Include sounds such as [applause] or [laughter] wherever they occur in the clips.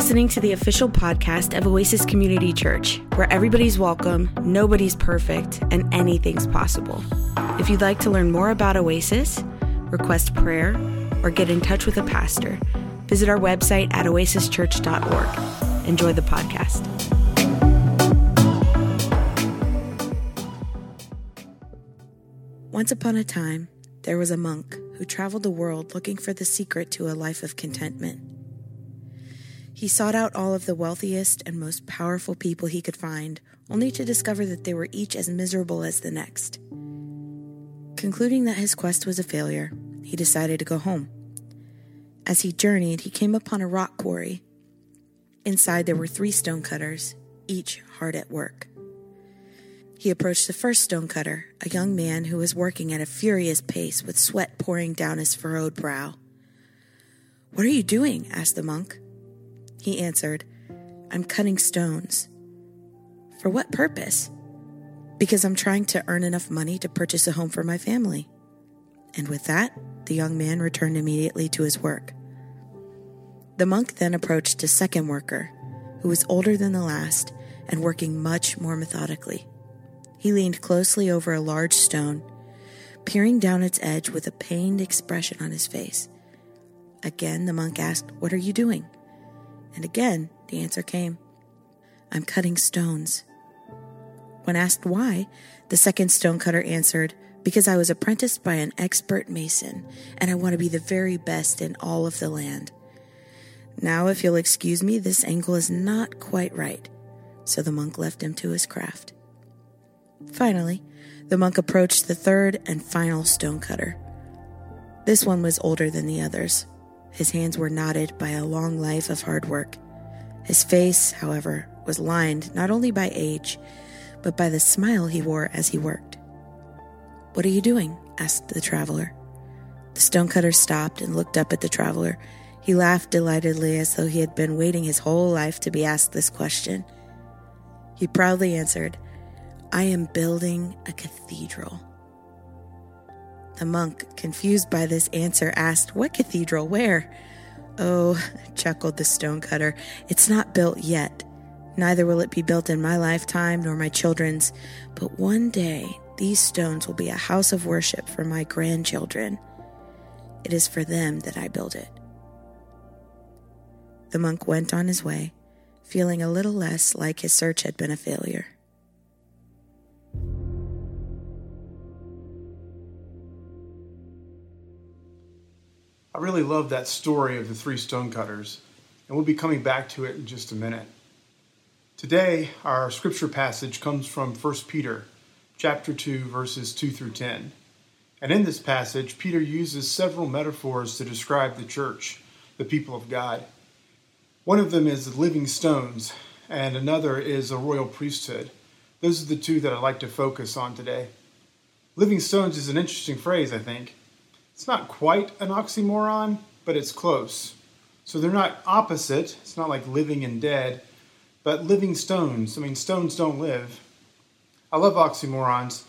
listening to the official podcast of Oasis Community Church, where everybody's welcome, nobody's perfect, and anything's possible. If you'd like to learn more about Oasis, request prayer, or get in touch with a pastor, visit our website at oasischurch.org. Enjoy the podcast. Once upon a time, there was a monk who traveled the world looking for the secret to a life of contentment. He sought out all of the wealthiest and most powerful people he could find, only to discover that they were each as miserable as the next. Concluding that his quest was a failure, he decided to go home. As he journeyed, he came upon a rock quarry. Inside there were three stonecutters, each hard at work. He approached the first stonecutter, a young man who was working at a furious pace with sweat pouring down his furrowed brow. What are you doing? asked the monk. He answered, I'm cutting stones. For what purpose? Because I'm trying to earn enough money to purchase a home for my family. And with that, the young man returned immediately to his work. The monk then approached a second worker, who was older than the last and working much more methodically. He leaned closely over a large stone, peering down its edge with a pained expression on his face. Again, the monk asked, What are you doing? And again, the answer came I'm cutting stones. When asked why, the second stonecutter answered, Because I was apprenticed by an expert mason, and I want to be the very best in all of the land. Now, if you'll excuse me, this angle is not quite right. So the monk left him to his craft. Finally, the monk approached the third and final stonecutter. This one was older than the others, his hands were knotted by a long life of hard work. His face, however, was lined not only by age, but by the smile he wore as he worked. What are you doing? asked the traveler. The stonecutter stopped and looked up at the traveler. He laughed delightedly as though he had been waiting his whole life to be asked this question. He proudly answered, I am building a cathedral. The monk, confused by this answer, asked, What cathedral? Where? Oh, chuckled the stonecutter, it's not built yet. Neither will it be built in my lifetime nor my children's, but one day these stones will be a house of worship for my grandchildren. It is for them that I build it. The monk went on his way, feeling a little less like his search had been a failure. I really love that story of the three stonecutters, and we'll be coming back to it in just a minute. Today, our scripture passage comes from 1 Peter chapter 2 verses 2 through 10. And in this passage, Peter uses several metaphors to describe the church, the people of God. One of them is living stones, and another is a royal priesthood. Those are the two that I'd like to focus on today. Living stones is an interesting phrase, I think. It's not quite an oxymoron, but it's close. So they're not opposite. It's not like living and dead, but living stones. I mean, stones don't live. I love oxymorons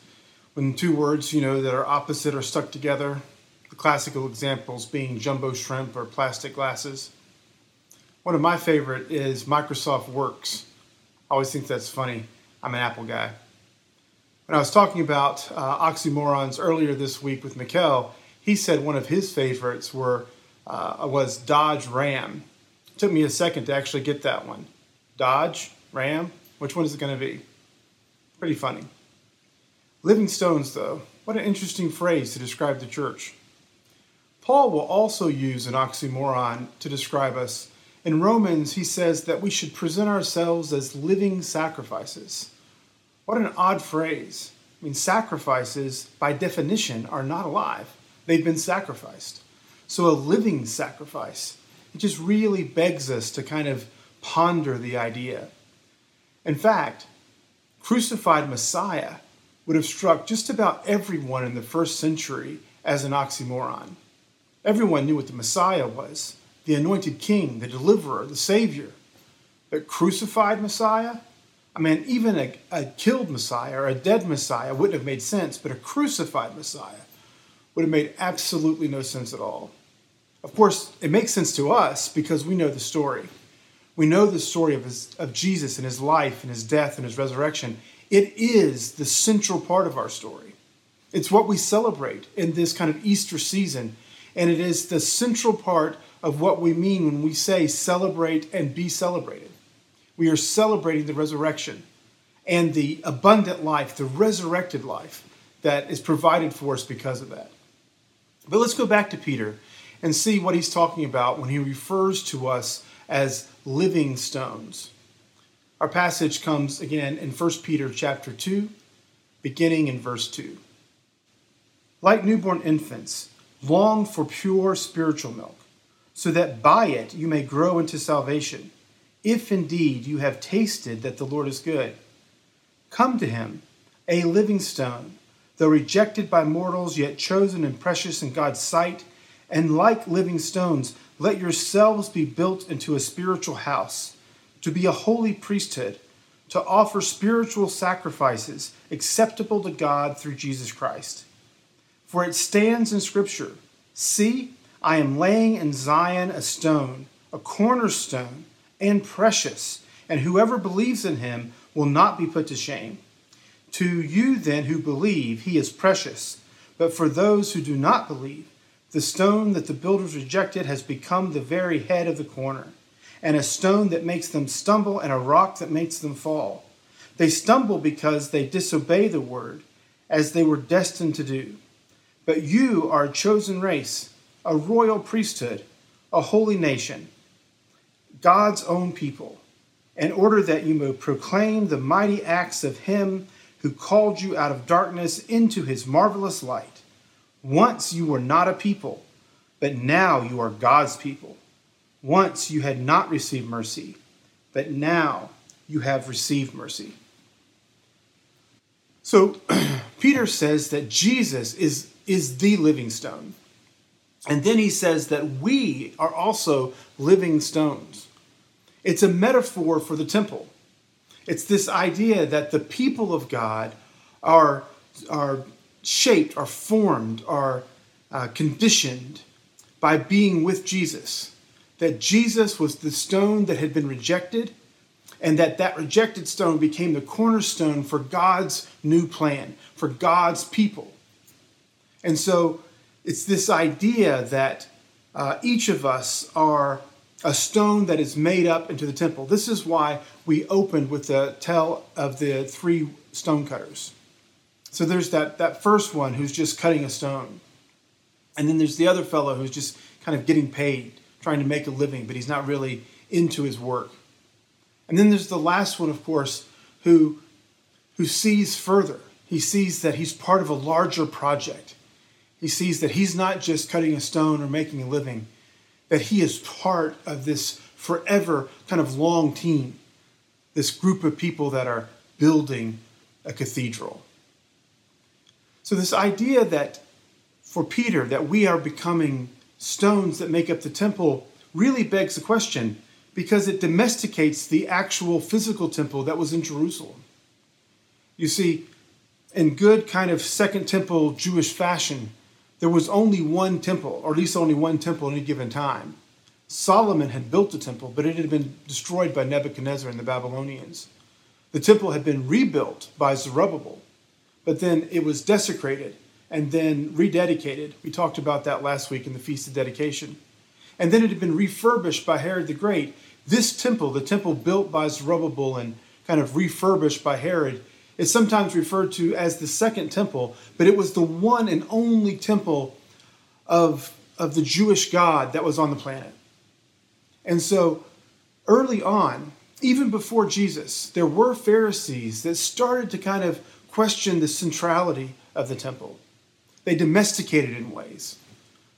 when two words, you know, that are opposite are stuck together. The classical examples being jumbo shrimp or plastic glasses. One of my favorite is Microsoft Works. I always think that's funny. I'm an Apple guy. When I was talking about uh, oxymorons earlier this week with Mikkel, he said one of his favorites were uh, was Dodge Ram. It took me a second to actually get that one. Dodge Ram. Which one is it going to be? Pretty funny. Living stones, though, what an interesting phrase to describe the church. Paul will also use an oxymoron to describe us. In Romans, he says that we should present ourselves as living sacrifices. What an odd phrase. I mean, sacrifices, by definition, are not alive. They've been sacrificed. So a living sacrifice. It just really begs us to kind of ponder the idea. In fact, crucified Messiah would have struck just about everyone in the first century as an oxymoron. Everyone knew what the Messiah was the anointed king, the deliverer, the savior. But crucified Messiah? I mean, even a, a killed Messiah or a dead Messiah wouldn't have made sense, but a crucified Messiah would have made absolutely no sense at all. Of course, it makes sense to us because we know the story. We know the story of, his, of Jesus and his life and his death and his resurrection. It is the central part of our story. It's what we celebrate in this kind of Easter season. And it is the central part of what we mean when we say celebrate and be celebrated. We are celebrating the resurrection and the abundant life, the resurrected life that is provided for us because of that. But let's go back to Peter and see what he's talking about when he refers to us as living stones. Our passage comes again in 1 Peter chapter 2, beginning in verse 2. Like newborn infants, long for pure spiritual milk, so that by it you may grow into salvation, if indeed you have tasted that the Lord is good. Come to him, a living stone, though rejected by mortals, yet chosen and precious in God's sight, and like living stones, let yourselves be built into a spiritual house, to be a holy priesthood, to offer spiritual sacrifices acceptable to God through Jesus Christ. For it stands in Scripture See, I am laying in Zion a stone, a cornerstone, and precious, and whoever believes in him will not be put to shame. To you, then, who believe, he is precious, but for those who do not believe, the stone that the builders rejected has become the very head of the corner, and a stone that makes them stumble, and a rock that makes them fall. They stumble because they disobey the word, as they were destined to do. But you are a chosen race, a royal priesthood, a holy nation, God's own people, in order that you may proclaim the mighty acts of Him who called you out of darkness into His marvelous light. Once you were not a people, but now you are God's people. Once you had not received mercy, but now you have received mercy. So [clears throat] Peter says that Jesus is, is the living stone. And then he says that we are also living stones. It's a metaphor for the temple. It's this idea that the people of God are, are shaped, are formed, are uh, conditioned by being with Jesus. That Jesus was the stone that had been rejected, and that that rejected stone became the cornerstone for God's new plan, for God's people. And so it's this idea that uh, each of us are a stone that is made up into the temple. This is why we opened with the tell of the three stonecutters. So there's that, that first one who's just cutting a stone. And then there's the other fellow who's just kind of getting paid, trying to make a living, but he's not really into his work. And then there's the last one, of course, who, who sees further. He sees that he's part of a larger project. He sees that he's not just cutting a stone or making a living, that he is part of this forever kind of long team, this group of people that are building a cathedral. So, this idea that for Peter, that we are becoming stones that make up the temple really begs the question because it domesticates the actual physical temple that was in Jerusalem. You see, in good kind of Second Temple Jewish fashion, there was only one temple, or at least only one temple at any given time. Solomon had built the temple, but it had been destroyed by Nebuchadnezzar and the Babylonians. The temple had been rebuilt by Zerubbabel, but then it was desecrated and then rededicated. We talked about that last week in the Feast of Dedication. And then it had been refurbished by Herod the Great. This temple, the temple built by Zerubbabel and kind of refurbished by Herod, is sometimes referred to as the second temple, but it was the one and only temple of, of the Jewish God that was on the planet. And so early on, even before Jesus, there were Pharisees that started to kind of question the centrality of the temple. They domesticated in ways.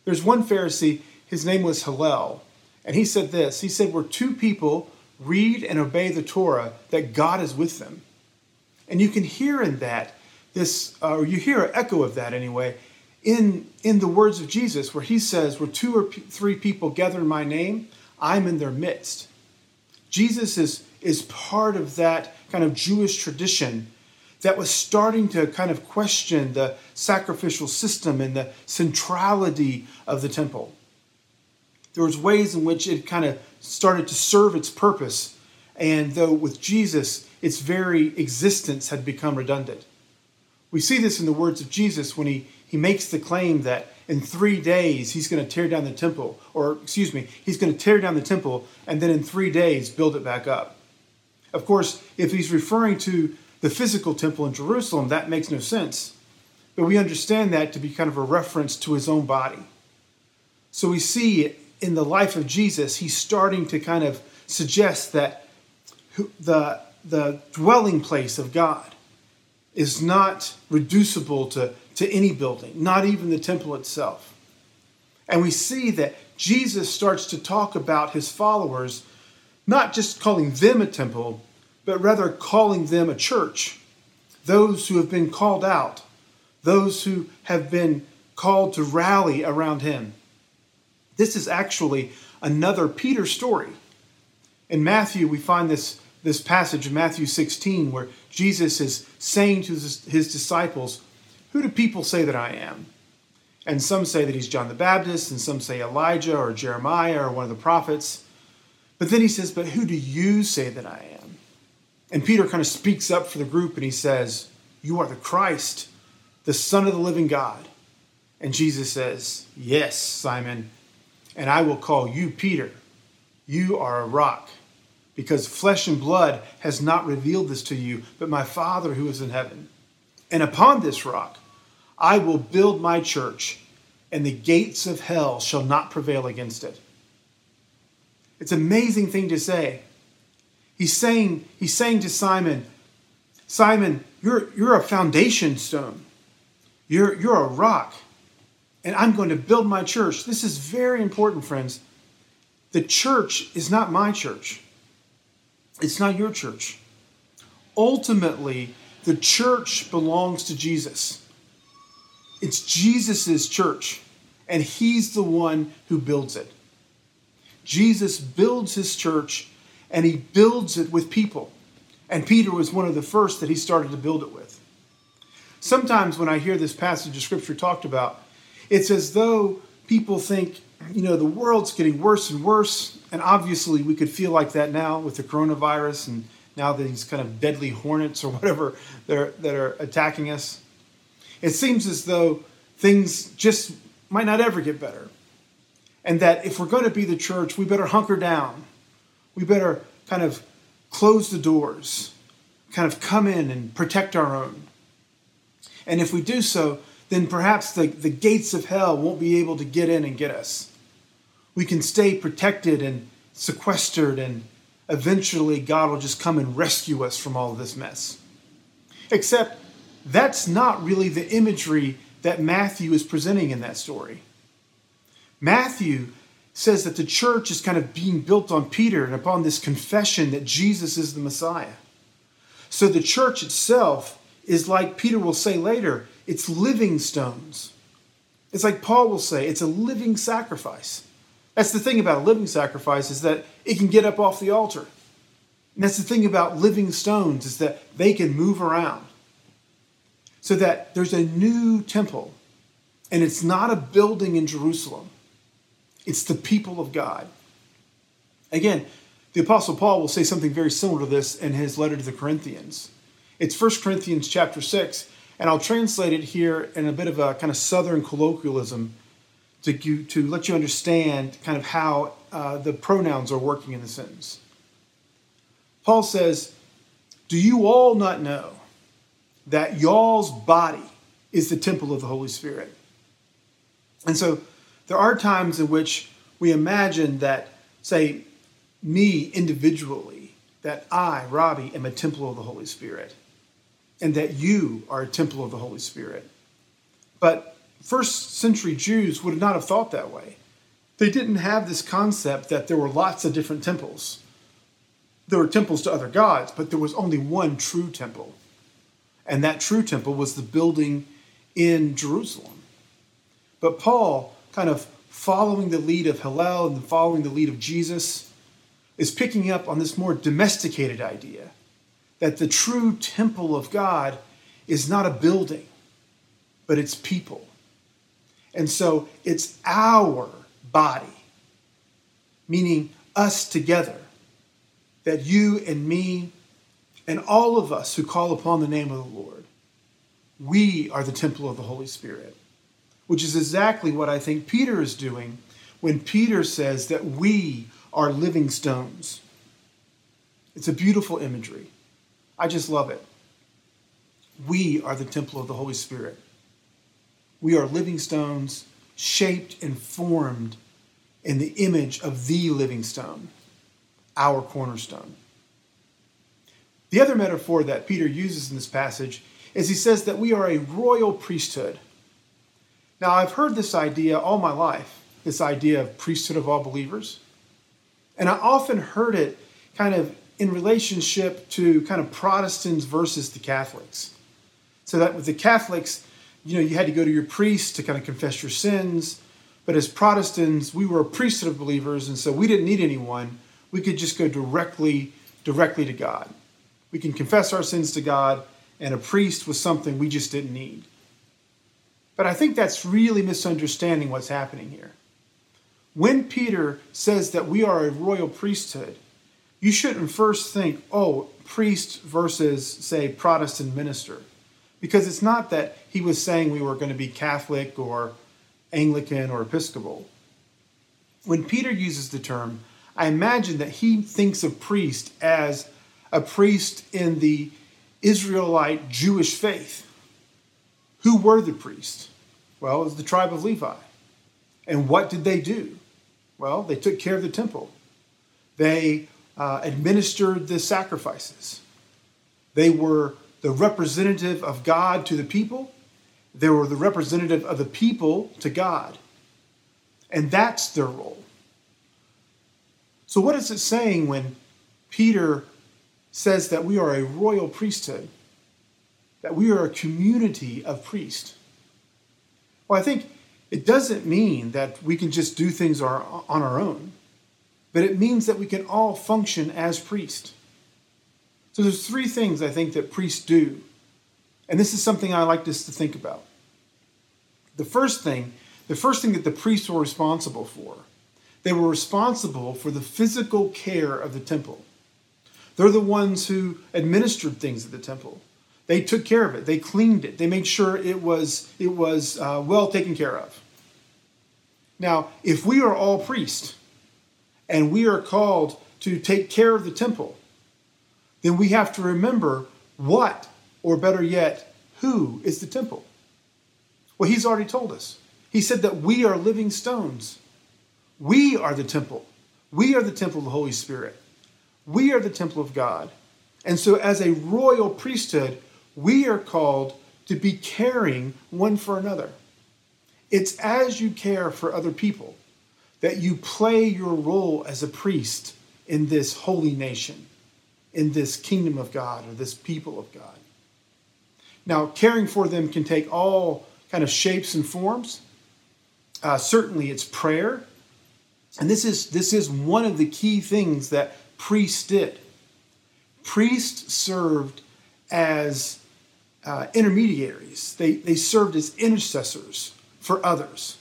There's one Pharisee, his name was Hillel, and he said this He said, Where two people read and obey the Torah, that God is with them. And you can hear in that this, uh, or you hear an echo of that anyway, in, in the words of Jesus, where he says, Where two or p- three people gather in my name, I'm in their midst. Jesus is, is part of that kind of Jewish tradition that was starting to kind of question the sacrificial system and the centrality of the temple. There was ways in which it kind of started to serve its purpose, and though with Jesus, its very existence had become redundant. We see this in the words of Jesus when he, he makes the claim that in three days he's going to tear down the temple, or excuse me, he's going to tear down the temple and then in three days build it back up. Of course, if he's referring to the physical temple in Jerusalem, that makes no sense. But we understand that to be kind of a reference to his own body. So we see in the life of Jesus, he's starting to kind of suggest that the, the dwelling place of God is not reducible to, to any building, not even the temple itself. And we see that Jesus starts to talk about his followers, not just calling them a temple, but rather calling them a church. Those who have been called out, those who have been called to rally around him. This is actually another Peter story. In Matthew, we find this, this passage in Matthew 16 where Jesus is saying to his, disciples, Who do people say that I am? And some say that he's John the Baptist, and some say Elijah or Jeremiah or one of the prophets. But then he says, But who do you say that I am? And Peter kind of speaks up for the group and he says, You are the Christ, the Son of the living God. And Jesus says, Yes, Simon, and I will call you Peter. You are a rock, because flesh and blood has not revealed this to you, but my Father who is in heaven. And upon this rock I will build my church, and the gates of hell shall not prevail against it. It's an amazing thing to say. He's saying, he's saying to Simon, Simon, you're, you're a foundation stone. You're, you're a rock and I'm going to build my church. This is very important, friends. The church is not my church, it's not your church. Ultimately, the church belongs to Jesus. It's Jesus' church, and he's the one who builds it. Jesus builds his church, and he builds it with people. And Peter was one of the first that he started to build it with. Sometimes when I hear this passage of scripture talked about, it's as though people think, you know, the world's getting worse and worse. And obviously, we could feel like that now with the coronavirus and now these kind of deadly hornets or [laughs] whatever that are, attacking us. It seems as though things just might not ever get better. And that if we're going to be the church, we better hunker down. We better kind of close the doors, kind of come in and protect our own. And if we do so, then perhaps the, the gates of hell won't be able to get in and get us. We can stay protected and sequestered, and eventually God will just come and rescue us from all of this mess. Except that's not really the imagery that Matthew is presenting in that story. Matthew says that the church is kind of being built on Peter and upon this confession that Jesus is the Messiah. So the church itself is like Peter will say later, it's living stones. It's like Paul will say, it's a living sacrifice. That's the thing about a living sacrifice is that it can get up off the altar. And that's the thing about living stones is that they can move around. So that there's a new temple and it's not a building in Jerusalem. It's the people of God. Again, the apostle Paul will say something very similar to this in his letter to the Corinthians. It's 1 Corinthians chapter 6 and I'll translate it here in a bit of a kind of southern colloquialism to, to let you understand kind of how uh, the pronouns are working in the sentence. Paul says, Do you all not know that y'all's body is the temple of the Holy Spirit? And so there are times in which we imagine that, say, me individually, that I, Robbie, am a temple of the Holy Spirit and that you are a temple of the Holy Spirit. But first century Jews would not have thought that way. They didn't have this concept that there were lots of different temples. There were temples to other gods, but there was only one true temple. And that true temple was the building in Jerusalem. But Paul, kind of following the lead of Hillel and following the lead of Jesus, is picking up on this more domesticated idea that the true temple of God is not a building, but it's people. And so it's our body meaning us together. That you and me and all of us who call upon the name of the Lord, we are the temple of the Holy Spirit, which is exactly what I think Peter is doing when Peter says that we are living stones. It's a beautiful imagery. I just love it. We are the temple of the Holy Spirit. We are living stones shaped and formed in the image of the living stone, our cornerstone. The other metaphor that Peter uses in this passage is he says that we are a royal priesthood. Now, I've heard this idea all my life, this idea of priesthood of all believers. And I often heard it kind of in relationship to kind of Protestants versus the Catholics. So that with the Catholics, you know, you had to go to your priest to kind of confess your sins. But as Protestants, we were a priesthood of believers, and so we didn't need anyone. We could just go directly, directly to God. We can confess our sins to God, and a priest was something we just didn't need. But I think that's really misunderstanding what's happening here. When Peter says that we are a royal priesthood, you shouldn't first think, oh, priest versus, say, Protestant minister. Because it's not that he was saying we were going to be Catholic or Anglican or Episcopal. When Peter uses the term, I imagine that he thinks of priest as a priest in the Israelite Jewish faith. Who were the priests? Well, it was the tribe of Levi. And what did they do? Well, they took care of the temple. They uh, administered the sacrifices. They were the representative of God to the people. They were the representative of the people to God. And that's their role. So, what is it saying when Peter says that we are a royal priesthood, that we are a community of priests. Well, I think it doesn't mean that we can just do things on our own, but it means that we can all function as priests. So there's three things I think that priests do, and this is something I like us to think about. The first thing, the first thing that the priests were responsible for, they were responsible for the physical care of the temple. They're the ones who administered things at the temple. They took care of it. They cleaned it. They made sure it was it was uh, well taken care of. Now, if we are all priests and we are called to take care of the temple, then we have to remember what, or better yet, who is the temple. Well, he's already told us. He said that we are living stones. We are the temple. We are the temple of the Holy Spirit. We are the temple of God. And so, as a royal priesthood, we are called to be caring one for another. It's as you care for other people that you play your role as a priest in this holy nation, in this kingdom of God or this people of God. Now, caring for them can take all kind of shapes and forms. Uh, certainly, it's prayer, and this is this is one of the key things that priests did. Priests served as uh, intermediaries, they, they served as intercessors for others.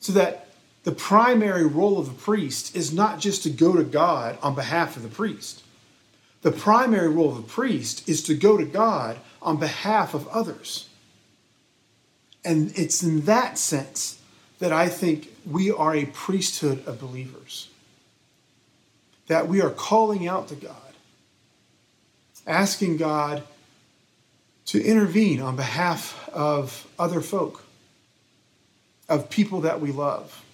So that the primary role of the priest is not just to go to God on behalf of the priest. The primary role of the priest is to go to God on behalf of others. And it's in that sense that I think we are a priesthood of believers that we are calling out to God, asking God to intervene on behalf of other folk, of people that we love.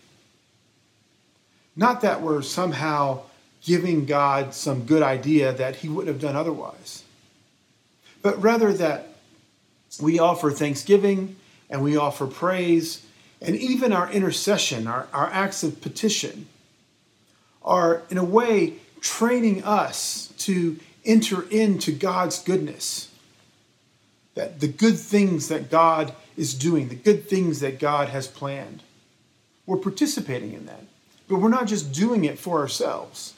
Not that we're somehow giving God some good idea that he wouldn't have done otherwise, but rather that we offer thanksgiving and we offer praise and even our intercession, our, our acts of petition are, in a way, training us to enter into God's goodness. That the good things that God is doing, the good things that God has planned, we're participating in that. But we're not just doing it for ourselves,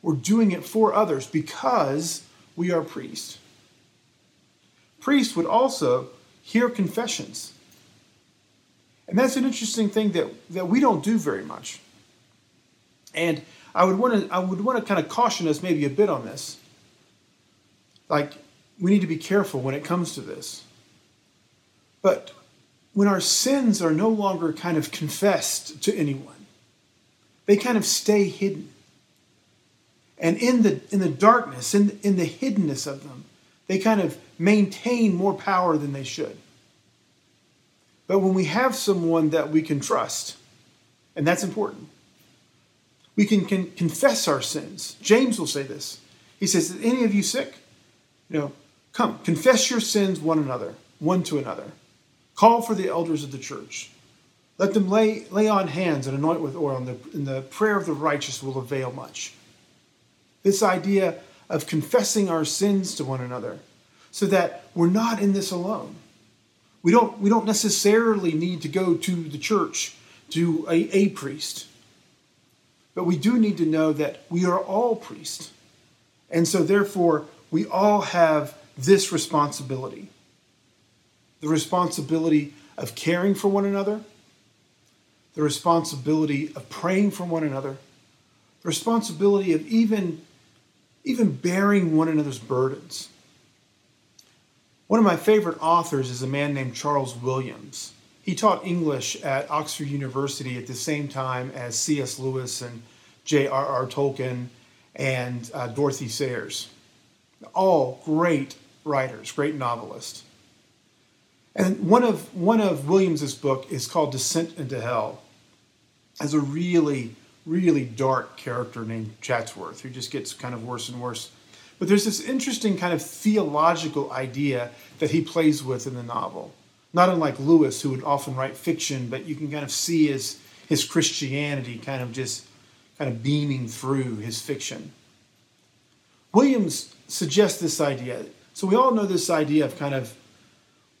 we're doing it for others because we are priests. Priests would also hear confessions. And that's an interesting thing that, that we don't do very much And I would want to I would want to kind of caution us maybe a bit on this. Like we need to be careful when it comes to this. But when our sins are no longer kind of confessed to anyone, they kind of stay hidden. And in the in the darkness, in in the hiddenness of them, they kind of maintain more power than they should. But when we have someone that we can trust, and that's important, we can, can confess our sins. James will say this. He says, Is any of you sick? You know, come, confess your sins one another, one to another. Call for the elders of the church. Let them lay, lay on hands and anoint with oil, and the, and the prayer of the righteous will avail much. This idea of confessing our sins to one another so that we're not in this alone. We don't, we don't necessarily need to go to the church, to a, a priest. But we do need to know that we are all priests. And so, therefore, we all have this responsibility the responsibility of caring for one another, the responsibility of praying for one another, the responsibility of even, even bearing one another's burdens. One of my favorite authors is a man named Charles Williams. He taught English at Oxford University at the same time as C.S. Lewis and J.R.R. Tolkien and uh, Dorothy Sayers. All great writers, great novelists. And one of one of Williams's book is called Descent into Hell. As a really, really dark character named Chatsworth, who just gets kind of worse and worse. But there's this interesting kind of theological idea that he plays with in the novel not unlike Lewis, who would often write fiction, but you can kind of see his, his Christianity kind of just kind of beaming through his fiction. Williams suggests this idea. So we all know this idea of kind of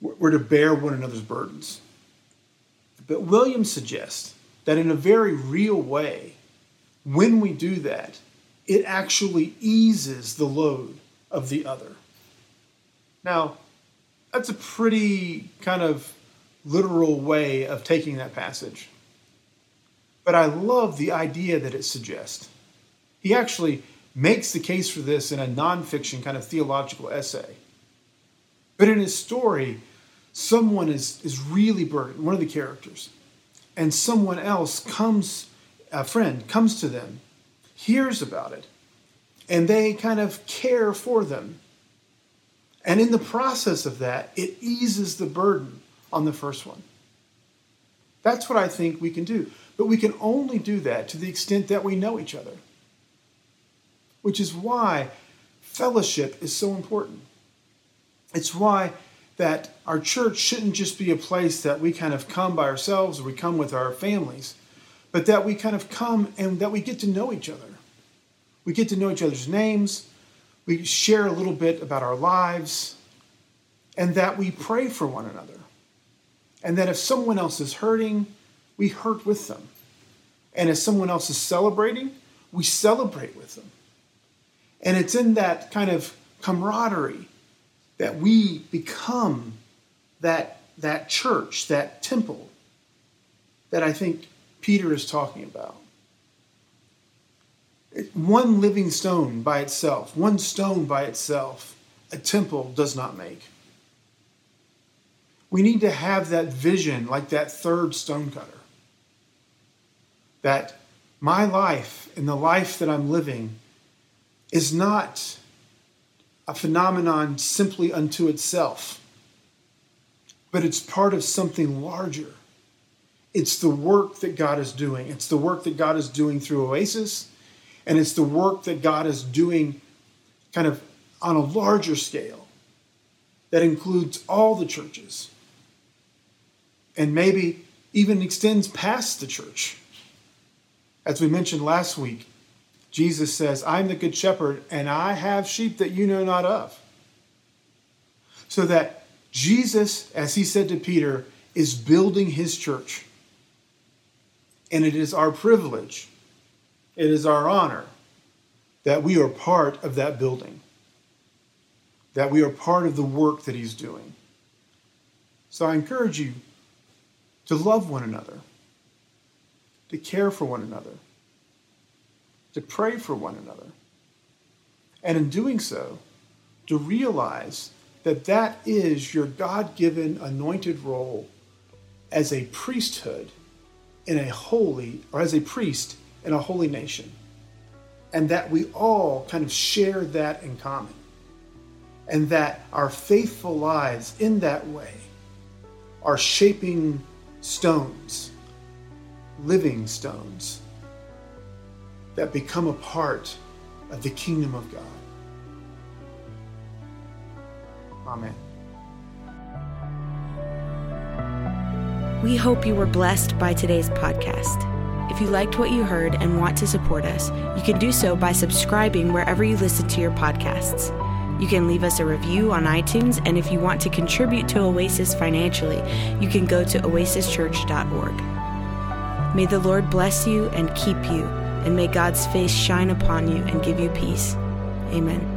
we're to bear one another's burdens. But Williams suggests that in a very real way, when we do that, it actually eases the load of the other. Now, that's a pretty kind of literal way of taking that passage. But I love the idea that it suggests. He actually makes the case for this in a nonfiction kind of theological essay. But in his story, someone is, is really burdened, one of the characters, and someone else comes, a friend comes to them, hears about it, and they kind of care for them and in the process of that, it eases the burden on the first one. That's what I think we can do. But we can only do that to the extent that we know each other, which is why fellowship is so important. It's why that our church shouldn't just be a place that we kind of come by ourselves or we come with our families, but that we kind of come and that we get to know each other. We get to know each other's names, we share a little bit about our lives, and that we pray for one another. And that if someone else is hurting, we hurt with them. And if someone else is celebrating, we celebrate with them. And it's in that kind of camaraderie that we become that, that church, that temple that I think Peter is talking about one living stone by itself, one stone by itself, a temple does not make. We need to have that vision like that third stonecutter. That my life and the life that I'm living is not a phenomenon simply unto itself, but it's part of something larger. It's the work that God is doing. It's the work that God is doing through Oasis and it's the work that God is doing kind of on a larger scale that includes all the churches and maybe even extends past the church. As we mentioned last week, Jesus says, I'm the good shepherd, and I have sheep that you know not of. So that Jesus, as he said to Peter, is building his church. And it is our privilege it is our honor that we are part of that building, that we are part of the work that He's doing. So I encourage you to love one another, to care for one another, to pray for one another. And in doing so, to realize that that is your God given anointed role as a priesthood in a holy, or as a priest in a holy nation. And that we all kind of share that in common. And that our faithful lives in that way are shaping stones, living stones, that become a part of the kingdom of God. Amen. We hope you were blessed by today's podcast. If you liked what you heard and want to support us, you can do so by subscribing wherever you listen to your podcasts. You can leave us a review on iTunes, and if you want to contribute to Oasis financially, you can go to oasischurch.org. May the Lord bless you and keep you, and may God's face shine upon you and give you peace. Amen.